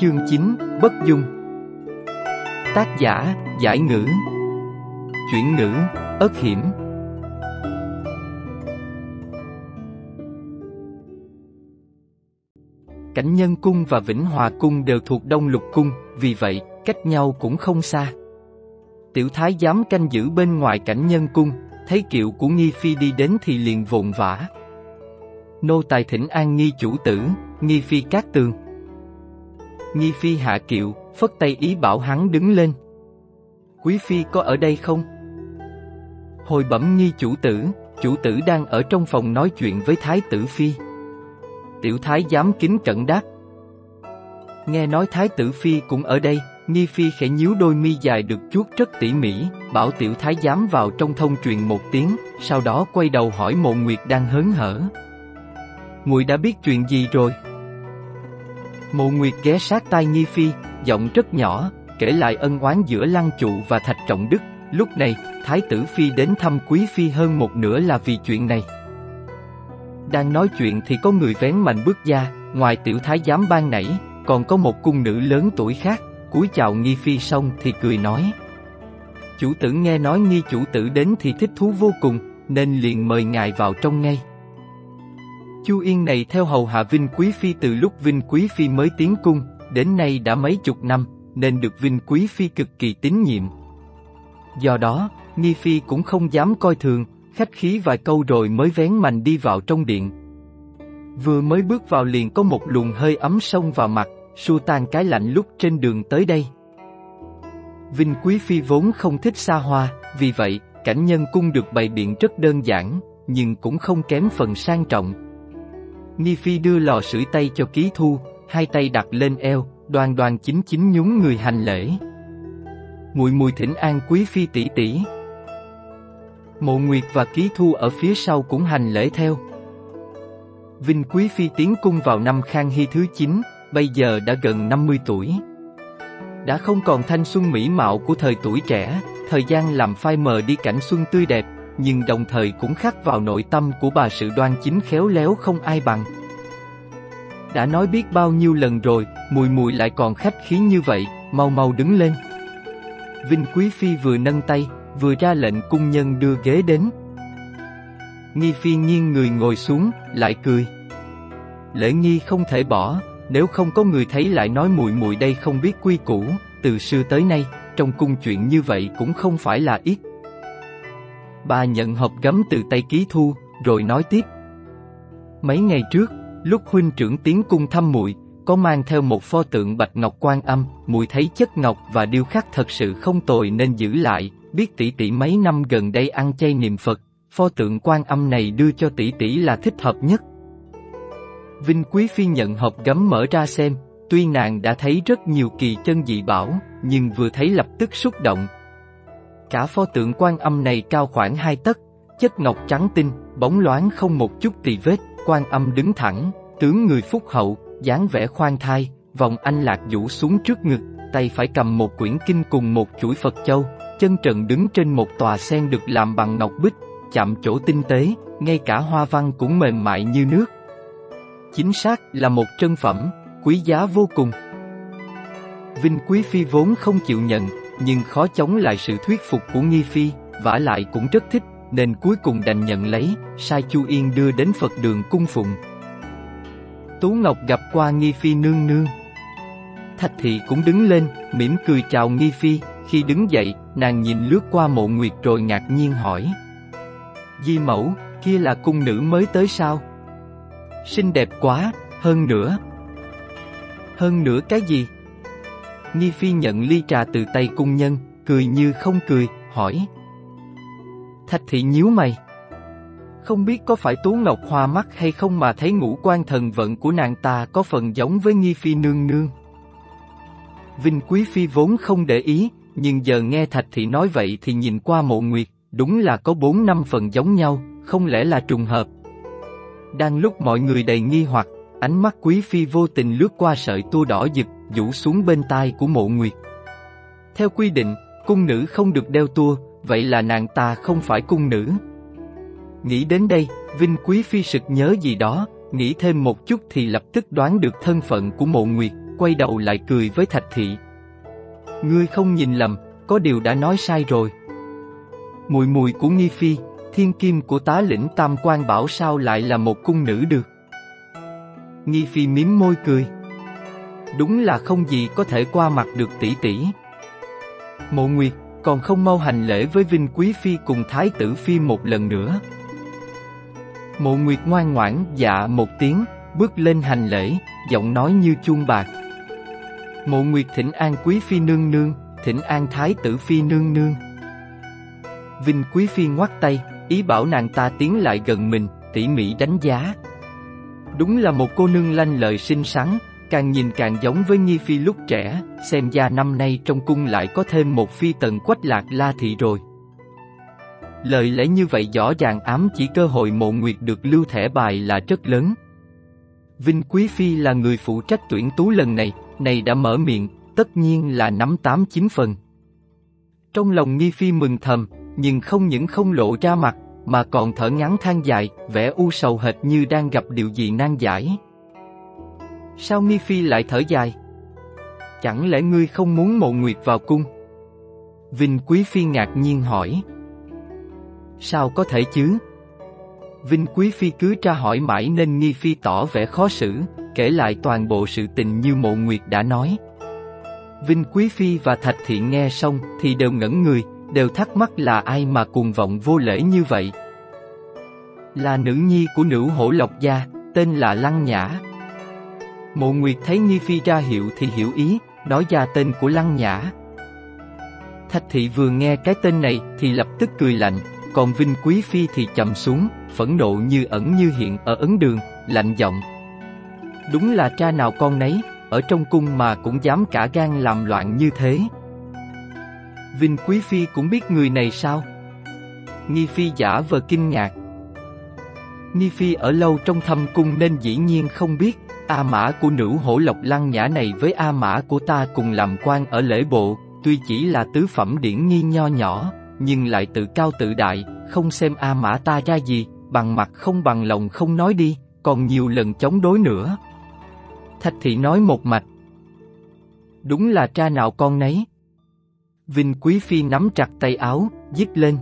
Chương 9, Bất Dung Tác giả, Giải Ngữ Chuyển ngữ, ớt hiểm Cảnh Nhân Cung và Vĩnh Hòa Cung đều thuộc Đông Lục Cung, vì vậy, cách nhau cũng không xa. Tiểu thái giám canh giữ bên ngoài cảnh Nhân Cung, thấy kiệu của Nghi Phi đi đến thì liền vồn vã. Nô tài thỉnh an Nghi chủ tử, Nghi Phi cát tường. Nghi Phi hạ kiệu, phất tay ý bảo hắn đứng lên. Quý Phi có ở đây không? Hồi bẩm Nghi chủ tử, chủ tử đang ở trong phòng nói chuyện với Thái tử Phi. Tiểu Thái giám kính cẩn đáp. Nghe nói Thái tử Phi cũng ở đây, Nghi Phi khẽ nhíu đôi mi dài được chuốt rất tỉ mỉ, bảo Tiểu Thái giám vào trong thông truyền một tiếng, sau đó quay đầu hỏi Mộ Nguyệt đang hớn hở. Muội đã biết chuyện gì rồi? Mộ Nguyệt ghé sát tai Nhi Phi, giọng rất nhỏ, kể lại ân oán giữa Lăng Trụ và Thạch Trọng Đức. Lúc này, Thái tử Phi đến thăm Quý Phi hơn một nửa là vì chuyện này. Đang nói chuyện thì có người vén mạnh bước ra, ngoài tiểu thái giám ban nãy, còn có một cung nữ lớn tuổi khác, cúi chào Nghi Phi xong thì cười nói. Chủ tử nghe nói Nghi chủ tử đến thì thích thú vô cùng, nên liền mời ngài vào trong ngay. Chu Yên này theo hầu hạ Vinh Quý Phi từ lúc Vinh Quý Phi mới tiến cung, đến nay đã mấy chục năm, nên được Vinh Quý Phi cực kỳ tín nhiệm. Do đó, Nghi Phi cũng không dám coi thường, khách khí vài câu rồi mới vén mành đi vào trong điện. Vừa mới bước vào liền có một luồng hơi ấm xông vào mặt, xua tan cái lạnh lúc trên đường tới đây. Vinh Quý Phi vốn không thích xa hoa, vì vậy, cảnh nhân cung được bày biện rất đơn giản, nhưng cũng không kém phần sang trọng. Nghi Phi đưa lò sưởi tay cho ký thu, hai tay đặt lên eo, đoàn đoàn chính chính nhún người hành lễ. Mùi mùi thỉnh an quý phi tỷ tỷ. Mộ Nguyệt và Ký Thu ở phía sau cũng hành lễ theo. Vinh Quý Phi tiến cung vào năm Khang Hy thứ 9, bây giờ đã gần 50 tuổi. Đã không còn thanh xuân mỹ mạo của thời tuổi trẻ, thời gian làm phai mờ đi cảnh xuân tươi đẹp, nhưng đồng thời cũng khắc vào nội tâm của bà sự đoan chính khéo léo không ai bằng. Đã nói biết bao nhiêu lần rồi, mùi mùi lại còn khách khí như vậy, mau mau đứng lên. Vinh Quý Phi vừa nâng tay, vừa ra lệnh cung nhân đưa ghế đến. Nghi Phi nghiêng người ngồi xuống, lại cười. Lễ nghi không thể bỏ, nếu không có người thấy lại nói mùi mùi đây không biết quy củ, từ xưa tới nay, trong cung chuyện như vậy cũng không phải là ít. Bà nhận hộp gấm từ tay ký thu, rồi nói tiếp. Mấy ngày trước, lúc huynh trưởng tiến cung thăm muội, có mang theo một pho tượng bạch ngọc quan âm, muội thấy chất ngọc và điêu khắc thật sự không tồi nên giữ lại, biết tỷ tỷ mấy năm gần đây ăn chay niệm Phật, pho tượng quan âm này đưa cho tỷ tỷ là thích hợp nhất. Vinh Quý Phi nhận hộp gấm mở ra xem, tuy nàng đã thấy rất nhiều kỳ chân dị bảo, nhưng vừa thấy lập tức xúc động. Cả pho tượng quan âm này cao khoảng hai tấc, chất ngọc trắng tinh, bóng loáng không một chút tì vết, quan âm đứng thẳng, tướng người phúc hậu, dáng vẻ khoan thai, vòng anh lạc vũ xuống trước ngực, tay phải cầm một quyển kinh cùng một chuỗi Phật châu, chân trần đứng trên một tòa sen được làm bằng ngọc bích, chạm chỗ tinh tế, ngay cả hoa văn cũng mềm mại như nước. Chính xác là một trân phẩm, quý giá vô cùng. Vinh Quý Phi vốn không chịu nhận, nhưng khó chống lại sự thuyết phục của Nghi Phi, vả lại cũng rất thích, nên cuối cùng đành nhận lấy, sai Chu Yên đưa đến Phật đường cung phụng. Tú Ngọc gặp qua Nghi Phi nương nương. Thạch Thị cũng đứng lên, mỉm cười chào Nghi Phi, khi đứng dậy, nàng nhìn lướt qua mộ nguyệt rồi ngạc nhiên hỏi. Di mẫu, kia là cung nữ mới tới sao? Xinh đẹp quá, hơn nữa. Hơn nữa cái gì? Nghi Phi nhận ly trà từ tay cung nhân, cười như không cười, hỏi. Thạch thị nhíu mày. Không biết có phải Tú Ngọc hoa mắt hay không mà thấy ngũ quan thần vận của nàng ta có phần giống với Nghi Phi nương nương. Vinh Quý Phi vốn không để ý, nhưng giờ nghe Thạch Thị nói vậy thì nhìn qua mộ nguyệt, đúng là có bốn năm phần giống nhau, không lẽ là trùng hợp. Đang lúc mọi người đầy nghi hoặc, ánh mắt Quý Phi vô tình lướt qua sợi tua đỏ dực rủ xuống bên tai của mộ nguyệt. Theo quy định, cung nữ không được đeo tua, vậy là nàng ta không phải cung nữ. Nghĩ đến đây, Vinh Quý Phi sực nhớ gì đó, nghĩ thêm một chút thì lập tức đoán được thân phận của mộ nguyệt, quay đầu lại cười với Thạch Thị. Ngươi không nhìn lầm, có điều đã nói sai rồi. Mùi mùi của Nghi Phi, thiên kim của tá lĩnh Tam quan bảo sao lại là một cung nữ được. Nghi Phi miếm môi cười. Đúng là không gì có thể qua mặt được tỷ tỷ. Mộ Nguyệt, còn không mau hành lễ với Vinh Quý Phi cùng Thái tử Phi một lần nữa. Mộ Nguyệt ngoan ngoãn dạ một tiếng, bước lên hành lễ, giọng nói như chuông bạc. Mộ Nguyệt thỉnh an Quý Phi nương nương, thỉnh an Thái tử Phi nương nương. Vinh Quý Phi ngoắt tay, ý bảo nàng ta tiến lại gần mình, tỉ mỉ đánh giá. Đúng là một cô nương lanh lợi xinh xắn, càng nhìn càng giống với Nhi Phi lúc trẻ, xem ra năm nay trong cung lại có thêm một phi tần quách lạc la thị rồi. Lời lẽ như vậy rõ ràng ám chỉ cơ hội mộ nguyệt được lưu thẻ bài là rất lớn. Vinh Quý Phi là người phụ trách tuyển tú lần này, này đã mở miệng, tất nhiên là nắm tám chín phần. Trong lòng Nghi Phi mừng thầm, nhưng không những không lộ ra mặt, mà còn thở ngắn than dài, vẻ u sầu hệt như đang gặp điều gì nan giải. Sao Mi Phi lại thở dài? Chẳng lẽ ngươi không muốn mộ nguyệt vào cung? Vinh Quý Phi ngạc nhiên hỏi. Sao có thể chứ? Vinh Quý Phi cứ tra hỏi mãi nên Nghi Phi tỏ vẻ khó xử, kể lại toàn bộ sự tình như mộ nguyệt đã nói. Vinh Quý Phi và Thạch Thiện nghe xong thì đều ngẩn người, đều thắc mắc là ai mà cuồng vọng vô lễ như vậy. Là nữ nhi của nữ hổ lộc gia, tên là Lăng Nhã. Mộ Nguyệt thấy Nghi Phi ra hiệu thì hiểu ý, nói ra tên của Lăng Nhã. Thạch Thị vừa nghe cái tên này thì lập tức cười lạnh, còn Vinh Quý Phi thì chậm xuống, phẫn nộ như ẩn như hiện ở ấn đường, lạnh giọng. Đúng là cha nào con nấy, ở trong cung mà cũng dám cả gan làm loạn như thế. Vinh Quý Phi cũng biết người này sao? Nghi Phi giả vờ kinh ngạc. Nghi Phi ở lâu trong thâm cung nên dĩ nhiên không biết, A mã của nữ hổ lộc lăng nhã này với A mã của ta cùng làm quan ở lễ bộ, tuy chỉ là tứ phẩm điển nghi nho nhỏ, nhưng lại tự cao tự đại, không xem A mã ta ra gì, bằng mặt không bằng lòng không nói đi, còn nhiều lần chống đối nữa. Thạch thị nói một mạch. Đúng là cha nào con nấy. Vinh Quý Phi nắm chặt tay áo, dít lên.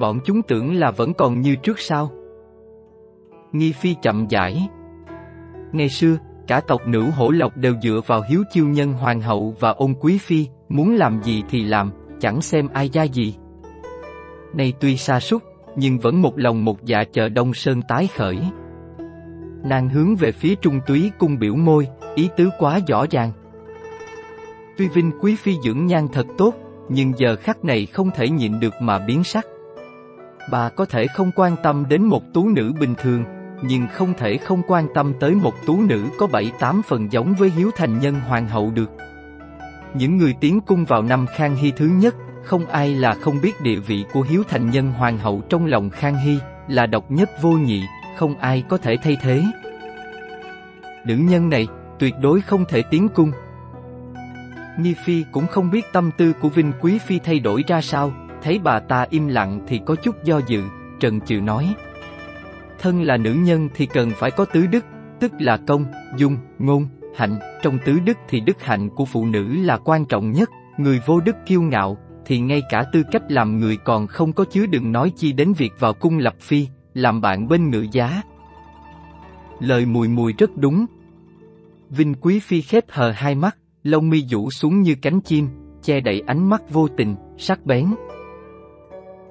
Bọn chúng tưởng là vẫn còn như trước sao. Nghi Phi chậm giải. Ngày xưa, cả tộc nữ hổ lộc đều dựa vào hiếu chiêu nhân hoàng hậu và ôn quý phi, muốn làm gì thì làm, chẳng xem ai ra gì. Nay tuy xa xúc, nhưng vẫn một lòng một dạ chờ Đông Sơn tái khởi. Nàng hướng về phía trung túy cung biểu môi, ý tứ quá rõ ràng. Tuy Vinh Quý Phi dưỡng nhan thật tốt, nhưng giờ khắc này không thể nhịn được mà biến sắc. Bà có thể không quan tâm đến một tú nữ bình thường, nhưng không thể không quan tâm tới một tú nữ có bảy tám phần giống với Hiếu Thành Nhân Hoàng hậu được. Những người tiến cung vào năm Khang Hy thứ nhất, không ai là không biết địa vị của Hiếu Thành Nhân Hoàng hậu trong lòng Khang Hy, là độc nhất vô nhị, không ai có thể thay thế. Nữ nhân này, tuyệt đối không thể tiến cung. nghi Phi cũng không biết tâm tư của Vinh Quý Phi thay đổi ra sao, thấy bà ta im lặng thì có chút do dự, Trần Trừ nói. Thân là nữ nhân thì cần phải có tứ đức, tức là công, dung, ngôn, hạnh. Trong tứ đức thì đức hạnh của phụ nữ là quan trọng nhất, người vô đức kiêu ngạo, thì ngay cả tư cách làm người còn không có chứ đừng nói chi đến việc vào cung lập phi, làm bạn bên ngự giá. Lời mùi mùi rất đúng. Vinh Quý Phi khép hờ hai mắt, lông mi rũ xuống như cánh chim, che đậy ánh mắt vô tình, sắc bén.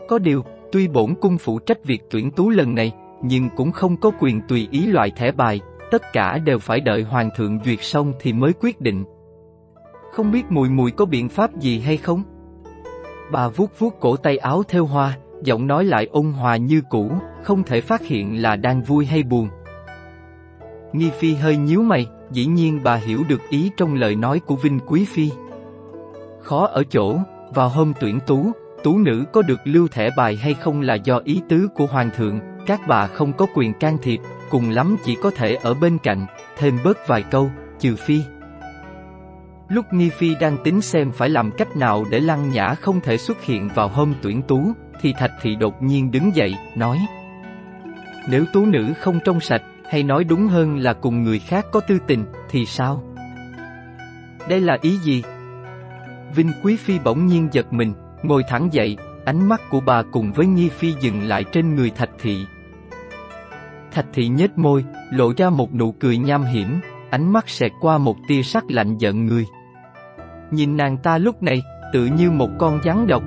Có điều, tuy bổn cung phụ trách việc tuyển tú lần này, nhưng cũng không có quyền tùy ý loại thẻ bài, tất cả đều phải đợi hoàng thượng duyệt xong thì mới quyết định. Không biết mùi mùi có biện pháp gì hay không? Bà vuốt vuốt cổ tay áo theo hoa, giọng nói lại ôn hòa như cũ, không thể phát hiện là đang vui hay buồn. Nghi Phi hơi nhíu mày, dĩ nhiên bà hiểu được ý trong lời nói của Vinh Quý Phi. Khó ở chỗ, vào hôm tuyển tú, tú nữ có được lưu thẻ bài hay không là do ý tứ của Hoàng thượng, các bà không có quyền can thiệp, cùng lắm chỉ có thể ở bên cạnh, thêm bớt vài câu, trừ Phi. Lúc Nghi Phi đang tính xem phải làm cách nào để Lăng Nhã không thể xuất hiện vào hôm tuyển tú, thì Thạch Thị đột nhiên đứng dậy, nói Nếu tú nữ không trong sạch, hay nói đúng hơn là cùng người khác có tư tình, thì sao? Đây là ý gì? Vinh Quý Phi bỗng nhiên giật mình, ngồi thẳng dậy, ánh mắt của bà cùng với Nghi Phi dừng lại trên người Thạch Thị. Thạch Thị nhếch môi, lộ ra một nụ cười nham hiểm, ánh mắt xẹt qua một tia sắc lạnh giận người. Nhìn nàng ta lúc này, tự như một con rắn độc,